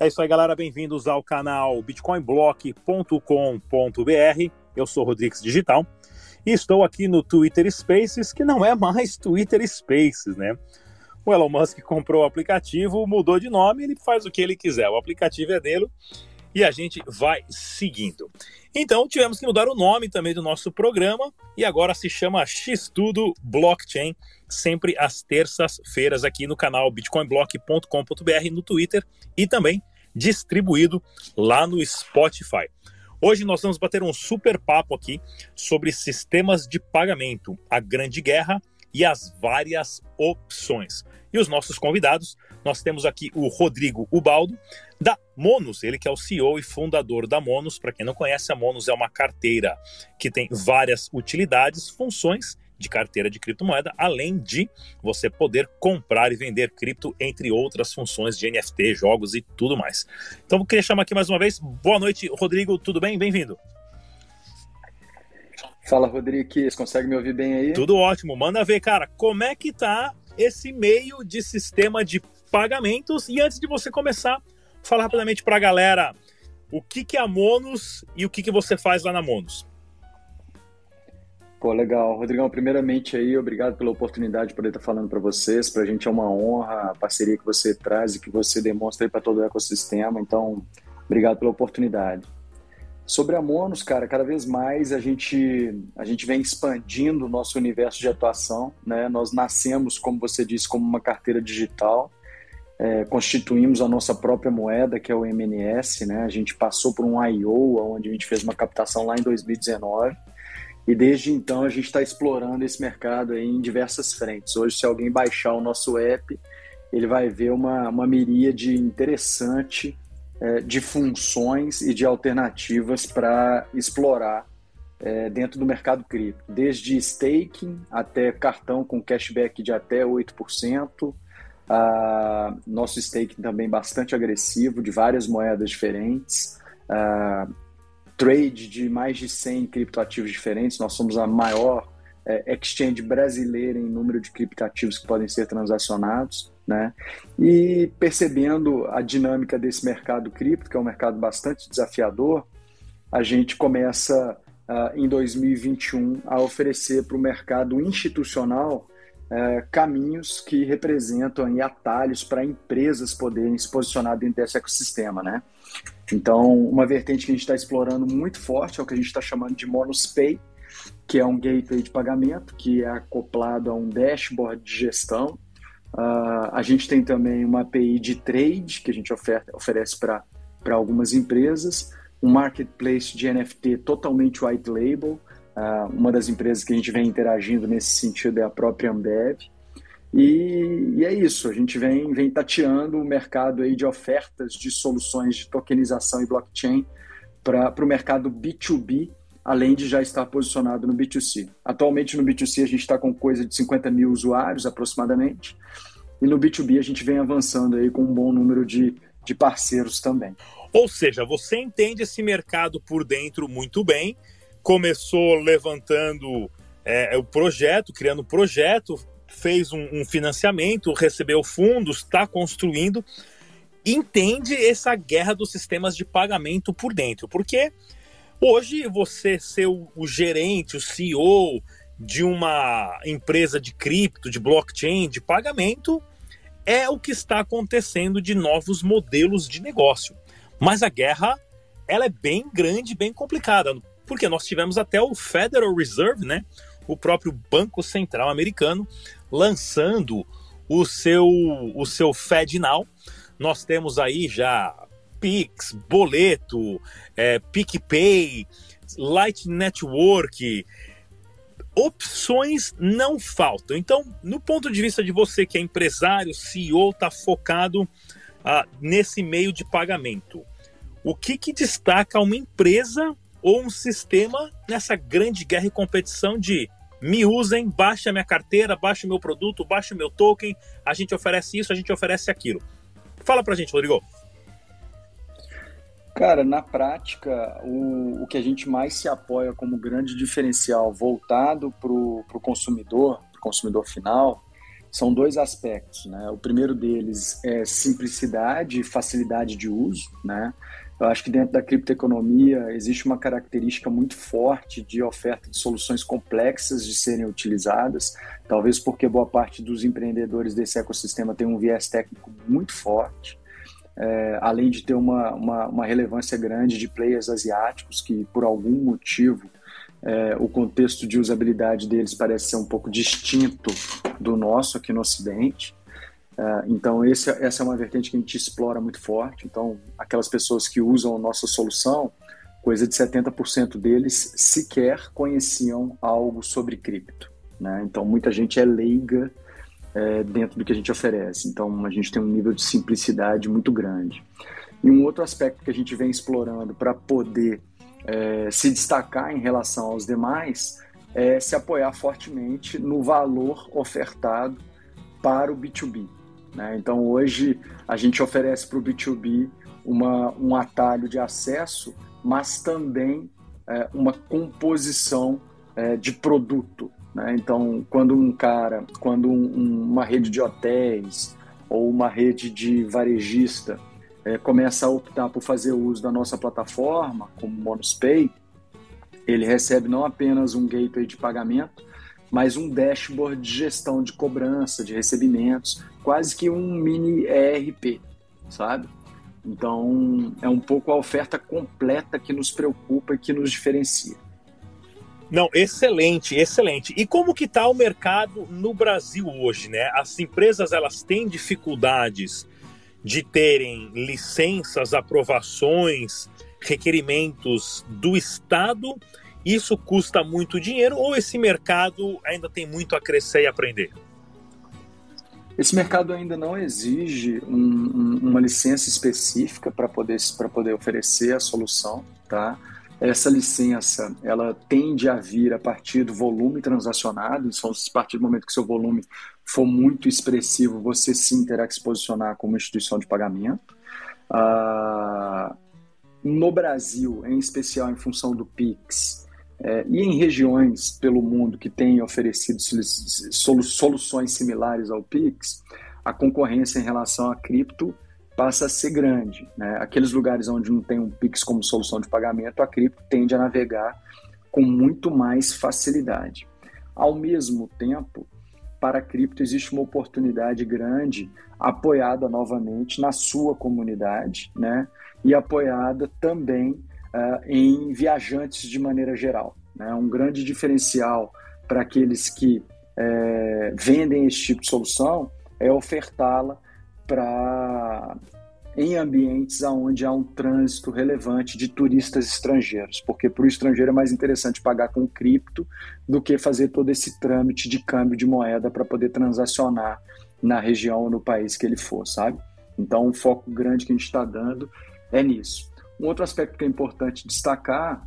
É isso aí, galera. Bem-vindos ao canal bitcoinblock.com.br. Eu sou Rodrigues Digital e estou aqui no Twitter Spaces, que não é mais Twitter Spaces, né? O Elon Musk comprou o aplicativo, mudou de nome, ele faz o que ele quiser. O aplicativo é dele e a gente vai seguindo. Então tivemos que mudar o nome também do nosso programa e agora se chama X-Tudo Blockchain, sempre às terças-feiras aqui no canal bitcoinblock.com.br no Twitter e também distribuído lá no Spotify. Hoje nós vamos bater um super papo aqui sobre sistemas de pagamento, a grande guerra e as várias opções. E os nossos convidados, nós temos aqui o Rodrigo Ubaldo, da Monos, ele que é o CEO e fundador da Monos. Para quem não conhece, a Monos é uma carteira que tem várias utilidades, funções de carteira de criptomoeda, além de você poder comprar e vender cripto, entre outras funções de NFT, jogos e tudo mais. Então, queria chamar aqui mais uma vez. Boa noite, Rodrigo, tudo bem? Bem-vindo. Fala, Rodrigo, você consegue me ouvir bem aí? Tudo ótimo. Manda ver, cara, como é que tá esse meio de sistema de pagamentos? E antes de você começar, fala rapidamente para a galera o que, que é a Monos e o que, que você faz lá na Monos. Pô, legal. Rodrigão, primeiramente aí, obrigado pela oportunidade de poder estar falando para vocês. Para a gente é uma honra a parceria que você traz e que você demonstra para todo o ecossistema. Então, obrigado pela oportunidade. Sobre a Monos, cara, cada vez mais a gente, a gente vem expandindo o nosso universo de atuação. Né? Nós nascemos, como você disse, como uma carteira digital. É, constituímos a nossa própria moeda, que é o MNS. Né? A gente passou por um I.O., onde a gente fez uma captação lá em 2019 e desde então a gente está explorando esse mercado em diversas frentes. Hoje, se alguém baixar o nosso app, ele vai ver uma, uma miríade interessante é, de funções e de alternativas para explorar é, dentro do mercado cripto. Desde staking até cartão com cashback de até 8%. Uh, nosso staking também bastante agressivo, de várias moedas diferentes. Uh, trade de mais de 100 criptoativos diferentes. Nós somos a maior é, exchange brasileira em número de criptoativos que podem ser transacionados. Né? E percebendo a dinâmica desse mercado cripto, que é um mercado bastante desafiador, a gente começa uh, em 2021 a oferecer para o mercado institucional uh, caminhos que representam e atalhos para empresas poderem se posicionar dentro desse ecossistema. Né? Então, uma vertente que a gente está explorando muito forte é o que a gente está chamando de MonusPay, que é um gateway de pagamento que é acoplado a um dashboard de gestão. Uh, a gente tem também uma API de trade que a gente oferta, oferece para algumas empresas, um marketplace de NFT totalmente white label. Uh, uma das empresas que a gente vem interagindo nesse sentido é a própria Ambev. E, e, é isso, a gente vem, vem tateando o mercado aí de ofertas de soluções de tokenização e blockchain para o mercado B2B, além de já estar posicionado no B2C. Atualmente no B2C a gente está com coisa de 50 mil usuários aproximadamente, e no B2B a gente vem avançando aí com um bom número de, de parceiros também. Ou seja, você entende esse mercado por dentro muito bem, começou levantando é, o projeto, criando o projeto, fez um, um financiamento, recebeu fundos, está construindo, entende essa guerra dos sistemas de pagamento por dentro. Porque hoje você ser o, o gerente, o CEO de uma empresa de cripto, de blockchain, de pagamento, é o que está acontecendo de novos modelos de negócio. Mas a guerra, ela é bem grande, bem complicada, porque nós tivemos até o Federal Reserve, né, o próprio Banco Central americano, lançando o seu, o seu FedNow. Nós temos aí já Pix, Boleto, é, PicPay, Light Network. Opções não faltam. Então, no ponto de vista de você que é empresário, CEO, está focado ah, nesse meio de pagamento, o que, que destaca uma empresa ou um sistema nessa grande guerra e competição de me usem, baixe a minha carteira, baixe o meu produto, baixe o meu token, a gente oferece isso, a gente oferece aquilo. Fala pra gente, Rodrigo. Cara, na prática, o, o que a gente mais se apoia como grande diferencial voltado para o consumidor, pro consumidor final, são dois aspectos. Né? O primeiro deles é simplicidade e facilidade de uso. Né? Eu acho que dentro da criptoeconomia existe uma característica muito forte de oferta de soluções complexas de serem utilizadas, talvez porque boa parte dos empreendedores desse ecossistema tem um viés técnico muito forte, é, além de ter uma, uma, uma, relevância grande de players asiáticos que, por algum motivo, é, o contexto de usabilidade deles parece ser um pouco distinto do nosso aqui no Ocidente. É, então, esse, essa é uma vertente que a gente explora muito forte. Então, aquelas pessoas que usam a nossa solução, coisa de 70% deles sequer conheciam algo sobre cripto. Né? Então, muita gente é leiga é, dentro do que a gente oferece. Então, a gente tem um nível de simplicidade muito grande. E um outro aspecto que a gente vem explorando para poder é, se destacar em relação aos demais é se apoiar fortemente no valor ofertado para o B2B. Né? Então, hoje, a gente oferece para o B2B uma, um atalho de acesso, mas também é, uma composição é, de produto. Né? Então, quando um cara, quando um, uma rede de hotéis ou uma rede de varejista é, começa a optar por fazer uso da nossa plataforma, como MonusPay, ele recebe não apenas um gateway de pagamento, mas um dashboard de gestão de cobrança, de recebimentos, quase que um mini ERP, sabe? Então, é um pouco a oferta completa que nos preocupa e que nos diferencia. Não, excelente, excelente. E como que está o mercado no Brasil hoje, né? As empresas elas têm dificuldades de terem licenças, aprovações, requerimentos do Estado isso custa muito dinheiro ou esse mercado ainda tem muito a crescer e aprender? Esse mercado ainda não exige um, um, uma licença específica para poder, poder oferecer a solução, tá? Essa licença, ela tende a vir a partir do volume transacionado, então, a partir do momento que seu volume for muito expressivo, você sim terá que se posicionar como instituição de pagamento. Ah, no Brasil, em especial em função do PIX, é, e em regiões pelo mundo que têm oferecido soluções similares ao Pix, a concorrência em relação a cripto passa a ser grande. Né? Aqueles lugares onde não tem um Pix como solução de pagamento, a cripto tende a navegar com muito mais facilidade. Ao mesmo tempo, para a cripto existe uma oportunidade grande apoiada novamente na sua comunidade, né? E apoiada também uh, em viajantes de maneira geral. Né? Um grande diferencial para aqueles que é, vendem esse tipo de solução é ofertá-la para em ambientes onde há um trânsito relevante de turistas estrangeiros, porque para o estrangeiro é mais interessante pagar com cripto do que fazer todo esse trâmite de câmbio de moeda para poder transacionar na região ou no país que ele for, sabe? Então, um foco grande que a gente está dando é nisso. Um outro aspecto que é importante destacar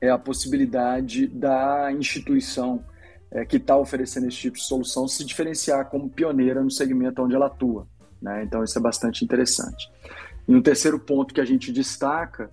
é a possibilidade da instituição é, que está oferecendo esse tipo de solução se diferenciar como pioneira no segmento onde ela atua. Né? Então, isso é bastante interessante. E um terceiro ponto que a gente destaca,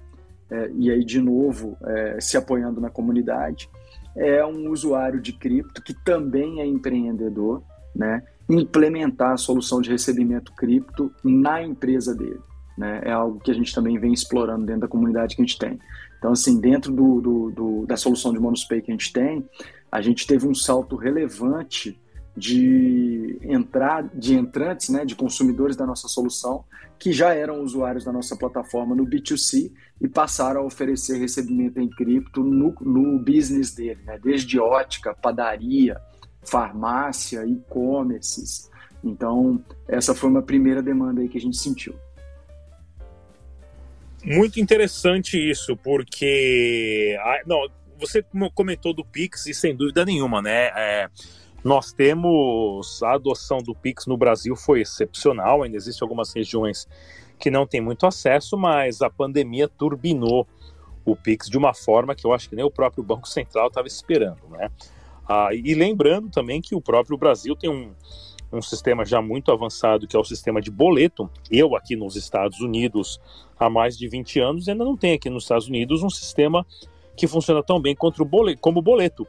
é, e aí de novo é, se apoiando na comunidade, é um usuário de cripto que também é empreendedor, né? implementar a solução de recebimento cripto na empresa dele. Né? É algo que a gente também vem explorando dentro da comunidade que a gente tem. Então, assim, dentro do, do, do da solução de MonusPay que a gente tem, a gente teve um salto relevante de entrar de entrantes, né, de consumidores da nossa solução que já eram usuários da nossa plataforma no B2C e passaram a oferecer recebimento em cripto no, no business dele, né, desde ótica, padaria, farmácia, e-commerces. Então, essa foi uma primeira demanda aí que a gente sentiu. Muito interessante isso, porque. Não, você comentou do Pix e sem dúvida nenhuma, né? É, nós temos a adoção do Pix no Brasil foi excepcional, ainda existem algumas regiões que não têm muito acesso, mas a pandemia turbinou o Pix de uma forma que eu acho que nem o próprio Banco Central estava esperando, né? Ah, e lembrando também que o próprio Brasil tem um, um sistema já muito avançado, que é o sistema de boleto. Eu, aqui nos Estados Unidos, há mais de 20 anos, ainda não tem aqui nos Estados Unidos um sistema que funciona tão bem contra o boleto, como o boleto,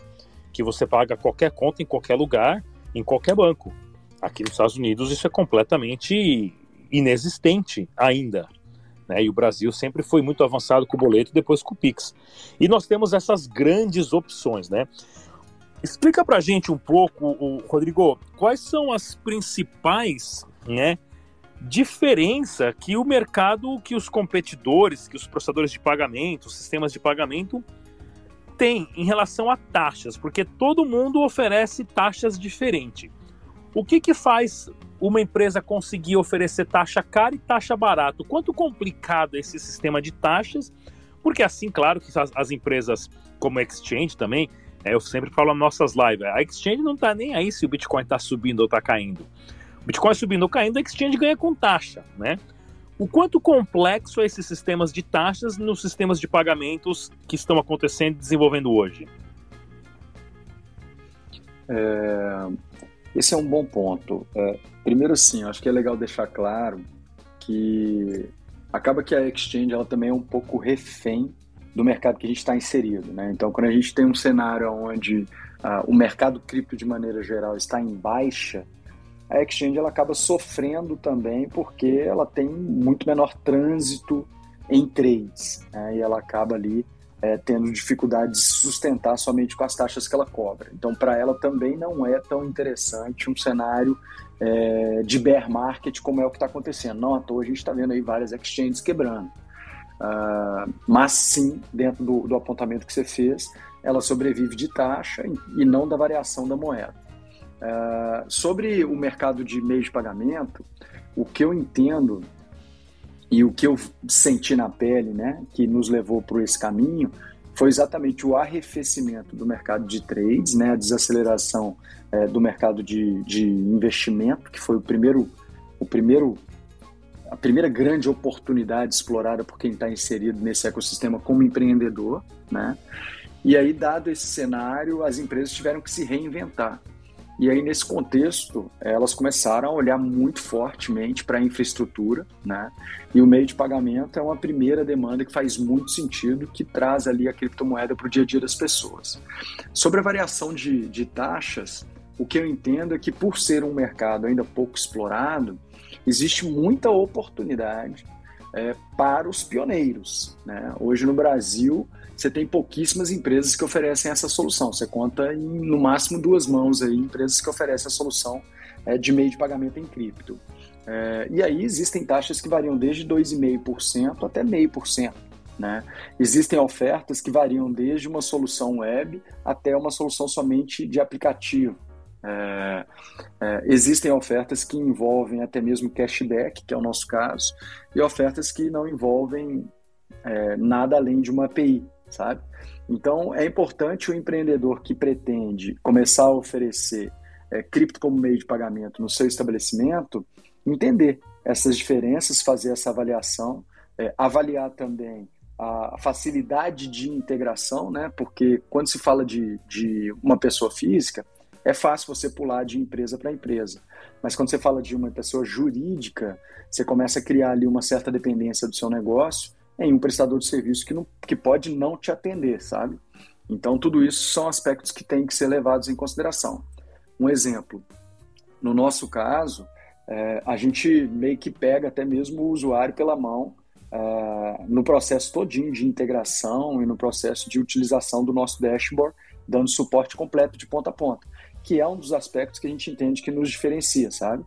que você paga qualquer conta em qualquer lugar, em qualquer banco. Aqui nos Estados Unidos isso é completamente inexistente ainda. Né? E o Brasil sempre foi muito avançado com o boleto, depois com o Pix. E nós temos essas grandes opções, né? Explica pra gente um pouco, Rodrigo, quais são as principais, né, diferença que o mercado, que os competidores, que os processadores de pagamento, os sistemas de pagamento têm em relação a taxas, porque todo mundo oferece taxas diferentes. O que que faz uma empresa conseguir oferecer taxa cara e taxa barato? Quanto complicado é esse sistema de taxas? Porque assim, claro que as, as empresas como a Exchange também, eu sempre falo nas nossas lives, a Exchange não está nem aí se o Bitcoin está subindo ou está caindo. O Bitcoin subindo ou caindo, a Exchange ganha com taxa, né? O quanto complexo é esses sistemas de taxas nos sistemas de pagamentos que estão acontecendo e desenvolvendo hoje? É, esse é um bom ponto. É, primeiro, sim, acho que é legal deixar claro que acaba que a exchange ela também é um pouco refém do mercado que a gente está inserido. Né? Então, quando a gente tem um cenário onde uh, o mercado cripto, de maneira geral, está em baixa, a exchange ela acaba sofrendo também porque ela tem muito menor trânsito em trades né? e ela acaba ali é, tendo dificuldade de sustentar somente com as taxas que ela cobra. Então, para ela também não é tão interessante um cenário é, de bear market como é o que está acontecendo. Não à toa a gente está vendo aí várias exchanges quebrando. Uh, mas sim, dentro do, do, apontamento que você fez, ela sobrevive de taxa e não da variação da moeda. Uh, sobre o mercado de meio de pagamento, o que eu entendo e o que eu senti na pele, né, que nos levou por esse caminho, foi exatamente o arrefecimento do mercado de trades, né, a desaceleração é, do mercado de, de investimento, que foi o primeiro, o primeiro, a primeira grande oportunidade explorada por quem está inserido nesse ecossistema como empreendedor, né? E aí, dado esse cenário, as empresas tiveram que se reinventar. E aí, nesse contexto, elas começaram a olhar muito fortemente para a infraestrutura, né? E o meio de pagamento é uma primeira demanda que faz muito sentido, que traz ali a criptomoeda para o dia a dia das pessoas. Sobre a variação de, de taxas, o que eu entendo é que, por ser um mercado ainda pouco explorado, existe muita oportunidade é, para os pioneiros. Né? Hoje no Brasil, você tem pouquíssimas empresas que oferecem essa solução. Você conta em, no máximo duas mãos aí empresas que oferecem a solução é, de meio de pagamento em cripto. É, e aí existem taxas que variam desde 2,5% até 0,5%. Né? Existem ofertas que variam desde uma solução web até uma solução somente de aplicativo. É, é, existem ofertas que envolvem até mesmo cashback, que é o nosso caso, e ofertas que não envolvem é, nada além de uma API sabe? Então, é importante o empreendedor que pretende começar a oferecer é, cripto como meio de pagamento no seu estabelecimento entender essas diferenças, fazer essa avaliação, é, avaliar também a facilidade de integração, né? Porque quando se fala de, de uma pessoa física, é fácil você pular de empresa para empresa. Mas quando você fala de uma pessoa jurídica, você começa a criar ali uma certa dependência do seu negócio em um prestador de serviço que, não, que pode não te atender, sabe? Então, tudo isso são aspectos que têm que ser levados em consideração. Um exemplo, no nosso caso, é, a gente meio que pega até mesmo o usuário pela mão é, no processo todinho de integração e no processo de utilização do nosso dashboard, dando suporte completo de ponta a ponta, que é um dos aspectos que a gente entende que nos diferencia, sabe?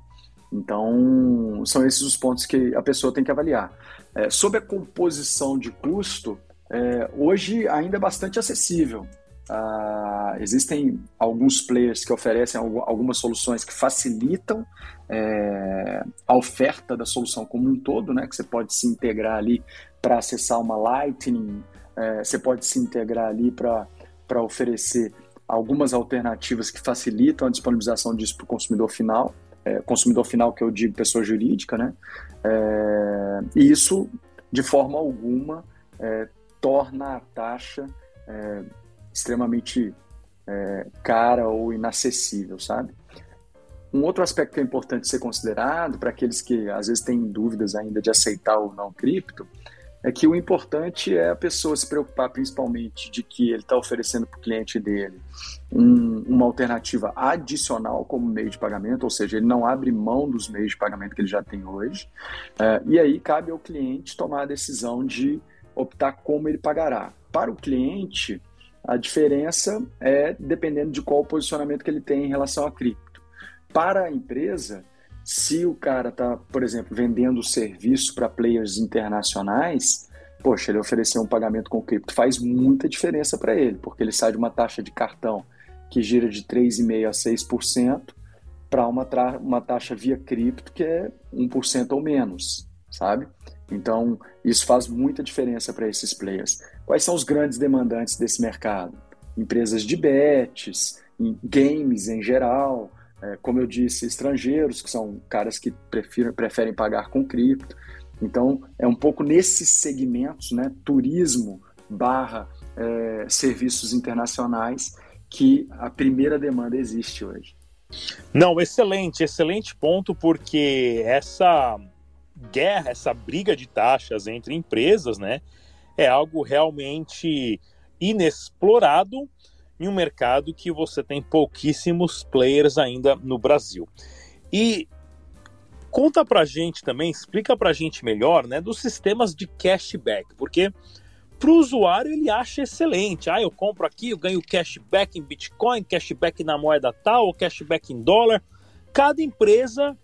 Então, são esses os pontos que a pessoa tem que avaliar. É, sobre a composição de custo, é, hoje ainda é bastante acessível. Ah, existem alguns players que oferecem algumas soluções que facilitam é, a oferta da solução como um todo, né? Que você pode se integrar ali para acessar uma Lightning, é, você pode se integrar ali para oferecer algumas alternativas que facilitam a disponibilização disso para o consumidor final é, consumidor final, que eu digo pessoa jurídica, né? É, e isso, de forma alguma, é, torna a taxa é, extremamente é, cara ou inacessível, sabe? Um outro aspecto que é importante ser considerado para aqueles que às vezes têm dúvidas ainda de aceitar ou não cripto é que o importante é a pessoa se preocupar principalmente de que ele está oferecendo para o cliente dele um, uma alternativa adicional como meio de pagamento, ou seja, ele não abre mão dos meios de pagamento que ele já tem hoje. É, e aí cabe ao cliente tomar a decisão de optar como ele pagará. Para o cliente, a diferença é dependendo de qual posicionamento que ele tem em relação a cripto. Para a empresa, se o cara está, por exemplo, vendendo serviço para players internacionais, poxa, ele oferecer um pagamento com cripto faz muita diferença para ele, porque ele sai de uma taxa de cartão que gira de 3,5% a 6% para uma, uma taxa via cripto que é 1% ou menos, sabe? Então, isso faz muita diferença para esses players. Quais são os grandes demandantes desse mercado? Empresas de bets, games em geral, é, como eu disse, estrangeiros, que são caras que preferem, preferem pagar com cripto. Então, é um pouco nesses segmentos, né, turismo barra é, serviços internacionais, que a primeira demanda existe hoje. Não, excelente, excelente ponto, porque essa guerra, essa briga de taxas entre empresas, né, é algo realmente inexplorado em um mercado que você tem pouquíssimos players ainda no Brasil. E conta pra gente também, explica pra gente melhor, né, dos sistemas de cashback, porque para o usuário ele acha excelente. Ah, eu compro aqui, eu ganho cashback em Bitcoin, cashback na moeda tal, cashback em dólar. Cada empresa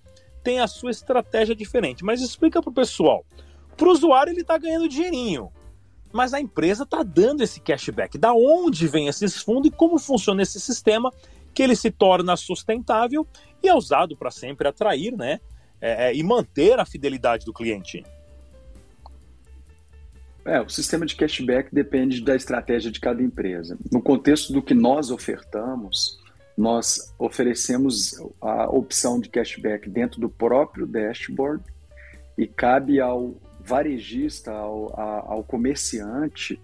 tem a sua estratégia diferente. Mas explica para o pessoal. Para o usuário ele está ganhando dinheirinho mas a empresa está dando esse cashback. Da onde vem esses fundos e como funciona esse sistema que ele se torna sustentável e é usado para sempre atrair, né, é, é, e manter a fidelidade do cliente. É, o sistema de cashback depende da estratégia de cada empresa. No contexto do que nós ofertamos, nós oferecemos a opção de cashback dentro do próprio dashboard e cabe ao varejista, ao, ao comerciante,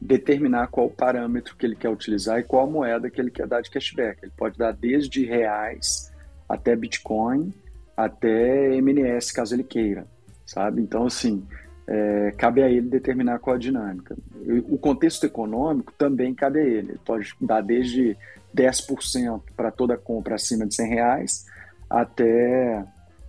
determinar qual parâmetro que ele quer utilizar e qual moeda que ele quer dar de cashback. Ele pode dar desde reais até Bitcoin, até MNS, caso ele queira, sabe? Então, assim, é, cabe a ele determinar qual a dinâmica. O contexto econômico também cabe a ele. Ele pode dar desde 10% para toda compra acima de 100 reais até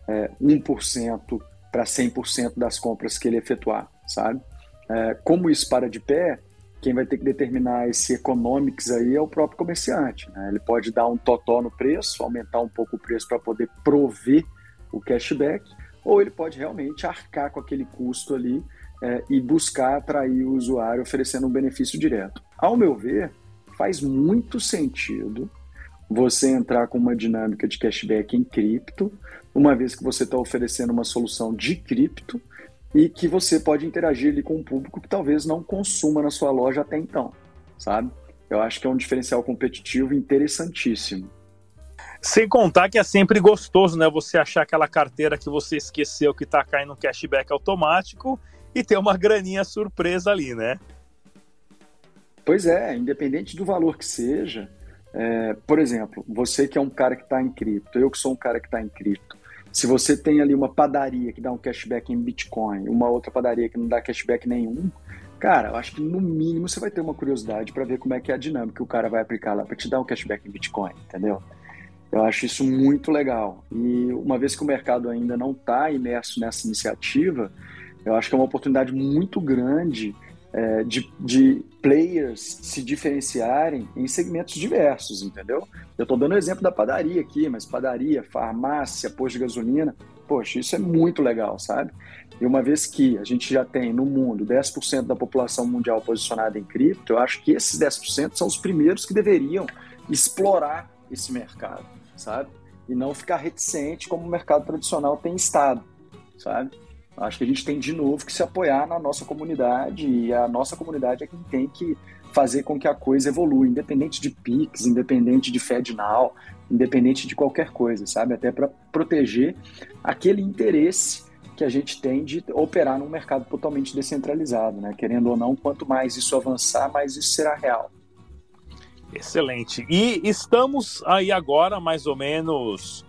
é, 1% para 100% das compras que ele efetuar, sabe? É, como isso para de pé, quem vai ter que determinar esse economics aí é o próprio comerciante. Né? Ele pode dar um totó no preço, aumentar um pouco o preço para poder prover o cashback, ou ele pode realmente arcar com aquele custo ali é, e buscar atrair o usuário oferecendo um benefício direto. Ao meu ver, faz muito sentido você entrar com uma dinâmica de cashback em cripto, uma vez que você está oferecendo uma solução de cripto e que você pode interagir ali com um público que talvez não consuma na sua loja até então, sabe? Eu acho que é um diferencial competitivo interessantíssimo. Sem contar que é sempre gostoso, né? Você achar aquela carteira que você esqueceu que está caindo um cashback automático e ter uma graninha surpresa ali, né? Pois é, independente do valor que seja, é, por exemplo, você que é um cara que está em cripto, eu que sou um cara que está em cripto, se você tem ali uma padaria que dá um cashback em Bitcoin, uma outra padaria que não dá cashback nenhum, cara, eu acho que no mínimo você vai ter uma curiosidade para ver como é que é a dinâmica que o cara vai aplicar lá para te dar um cashback em Bitcoin, entendeu? Eu acho isso muito legal. E uma vez que o mercado ainda não está imerso nessa iniciativa, eu acho que é uma oportunidade muito grande é, de, de, players se diferenciarem em segmentos diversos, entendeu? Eu estou dando o exemplo da padaria aqui, mas padaria, farmácia, posto de gasolina, poxa, isso é muito legal, sabe? E uma vez que a gente já tem no mundo 10% da população mundial posicionada em cripto, eu acho que esses 10% são os primeiros que deveriam explorar esse mercado, sabe? E não ficar reticente como o mercado tradicional tem estado, sabe? Acho que a gente tem de novo que se apoiar na nossa comunidade e a nossa comunidade é quem tem que fazer com que a coisa evolua, independente de PIX, independente de FedNow, independente de qualquer coisa, sabe? Até para proteger aquele interesse que a gente tem de operar num mercado totalmente descentralizado, né? Querendo ou não, quanto mais isso avançar, mais isso será real. Excelente. E estamos aí agora, mais ou menos,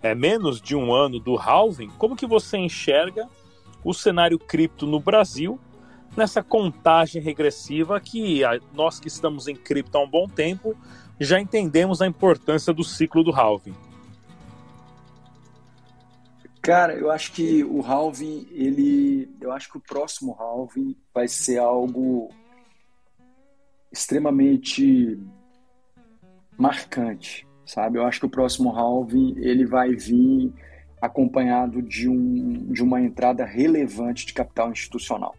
é menos de um ano do halving. Como que você enxerga o cenário cripto no Brasil, nessa contagem regressiva que nós que estamos em cripto há um bom tempo já entendemos a importância do ciclo do halving. Cara, eu acho que o halving, ele, eu acho que o próximo halving vai ser algo extremamente marcante, sabe? Eu acho que o próximo halving ele vai vir acompanhado de, um, de uma entrada relevante de capital institucional.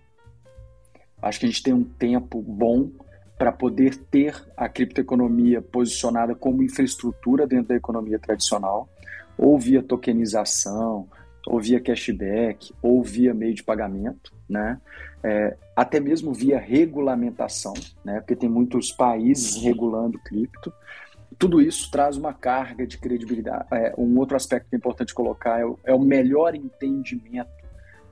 Acho que a gente tem um tempo bom para poder ter a criptoeconomia posicionada como infraestrutura dentro da economia tradicional, ou via tokenização, ou via cashback, ou via meio de pagamento, né? É, até mesmo via regulamentação, né? Porque tem muitos países regulando cripto. Tudo isso traz uma carga de credibilidade. É, um outro aspecto importante colocar é o, é o melhor entendimento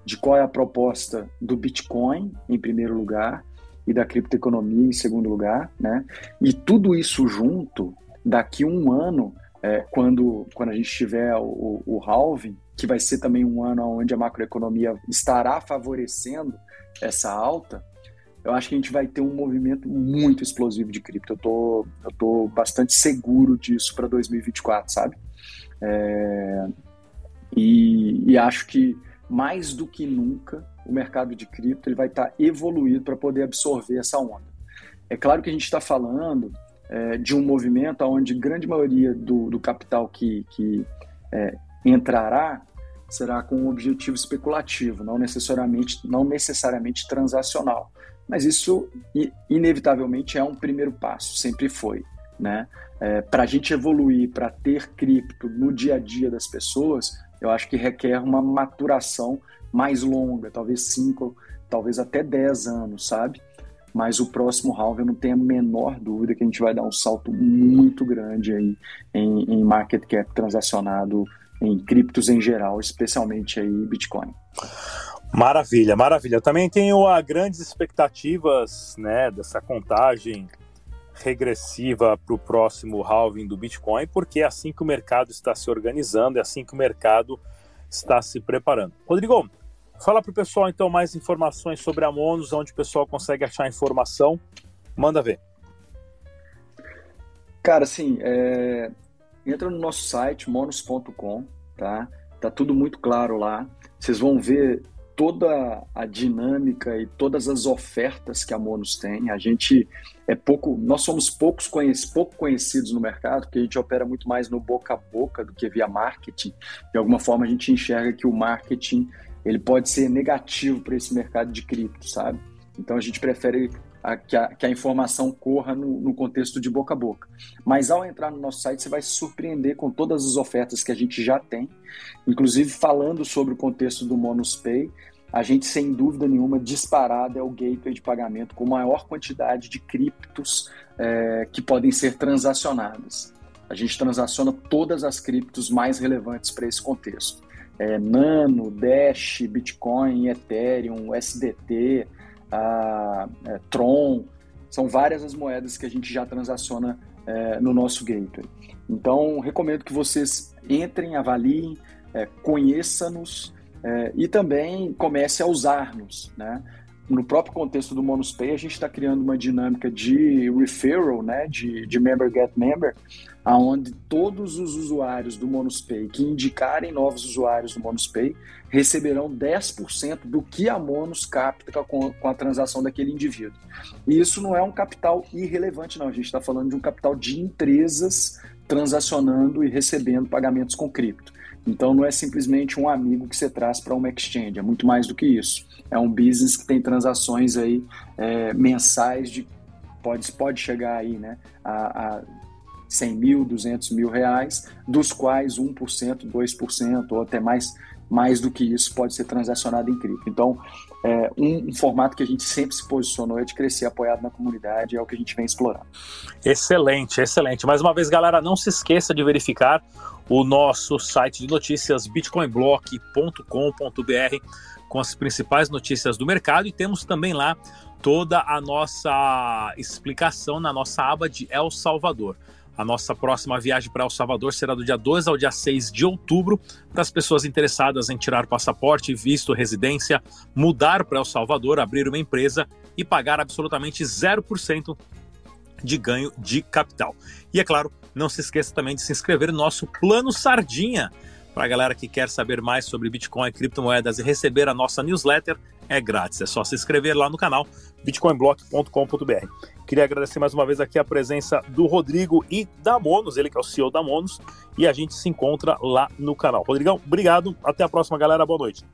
de qual é a proposta do Bitcoin, em primeiro lugar, e da criptoeconomia em segundo lugar, né? E tudo isso junto, daqui um ano, é, quando, quando a gente tiver o, o halving, que vai ser também um ano onde a macroeconomia estará favorecendo essa alta, eu acho que a gente vai ter um movimento muito explosivo de cripto. Eu tô, eu tô bastante seguro disso para 2024, sabe? É, e, e acho que mais do que nunca o mercado de cripto ele vai estar tá evoluído para poder absorver essa onda. É claro que a gente está falando é, de um movimento onde grande maioria do, do capital que, que é, entrará será com um objetivo especulativo, não necessariamente, não necessariamente transacional. Mas isso, inevitavelmente, é um primeiro passo, sempre foi. Né? É, para a gente evoluir, para ter cripto no dia a dia das pessoas, eu acho que requer uma maturação mais longa, talvez cinco, talvez até dez anos, sabe? Mas o próximo halving eu não tenho a menor dúvida que a gente vai dar um salto muito grande aí em, em market cap transacionado em criptos em geral, especialmente aí Bitcoin. Maravilha, maravilha. Eu também tenho a grandes expectativas né, dessa contagem regressiva para o próximo halving do Bitcoin, porque é assim que o mercado está se organizando, é assim que o mercado está se preparando. Rodrigo, fala para o pessoal então mais informações sobre a Monos, onde o pessoal consegue achar informação. Manda ver. Cara, assim, é... entra no nosso site, monos.com, tá? Tá tudo muito claro lá. Vocês vão ver toda a dinâmica e todas as ofertas que a Monos tem. A gente é pouco, nós somos poucos pouco conhecidos no mercado, porque a gente opera muito mais no boca a boca do que via marketing. De alguma forma a gente enxerga que o marketing ele pode ser negativo para esse mercado de cripto, sabe? Então a gente prefere a, que, a, que, a, informação corra no, no, contexto de boca a boca. Mas ao entrar no nosso site, você vai se surpreender com todas as ofertas que a gente já tem, inclusive falando sobre o contexto do MonusPay. A gente, sem dúvida nenhuma, disparado é o gateway de pagamento com maior quantidade de criptos é, que podem ser transacionadas. A gente transaciona todas as criptos mais relevantes para esse contexto. É, Nano, Dash, Bitcoin, Ethereum, SDT, a, é, Tron, são várias as moedas que a gente já transaciona é, no nosso gateway. Então, recomendo que vocês entrem, avaliem, é, conheça-nos é, e também comece a usar-nos. Né? No próprio contexto do MonusPay, a gente está criando uma dinâmica de referral, né? de, de member get member, aonde todos os usuários do MonusPay que indicarem novos usuários do MonusPay receberão 10% do que a Monos capta com, com a transação daquele indivíduo. E isso não é um capital irrelevante, não. A gente está falando de um capital de empresas transacionando e recebendo pagamentos com cripto. Então não é simplesmente um amigo que você traz para uma exchange, é muito mais do que isso. É um business que tem transações aí é, mensais de pode, pode chegar aí né, a, a 100 mil, 200 mil reais, dos quais 1%, 2% ou até mais, mais do que isso pode ser transacionado em cripto. Então, é, um, um, formato que a gente sempre se posicionou é de crescer apoiado na comunidade, é o que a gente vem explorando. Excelente, excelente. Mais uma vez, galera, não se esqueça de verificar o nosso site de notícias bitcoinblock.com.br com as principais notícias do mercado e temos também lá toda a nossa explicação na nossa aba de El Salvador. A nossa próxima viagem para El Salvador será do dia 2 ao dia 6 de outubro. Para as pessoas interessadas em tirar passaporte, visto, residência, mudar para El Salvador, abrir uma empresa e pagar absolutamente 0% de ganho de capital. E é claro, não se esqueça também de se inscrever no nosso Plano Sardinha. Para a galera que quer saber mais sobre Bitcoin, criptomoedas e receber a nossa newsletter, é grátis. É só se inscrever lá no canal bitcoinblock.com.br. Queria agradecer mais uma vez aqui a presença do Rodrigo e da Monos, ele que é o CEO da Monos, e a gente se encontra lá no canal. Rodrigão, obrigado. Até a próxima, galera. Boa noite.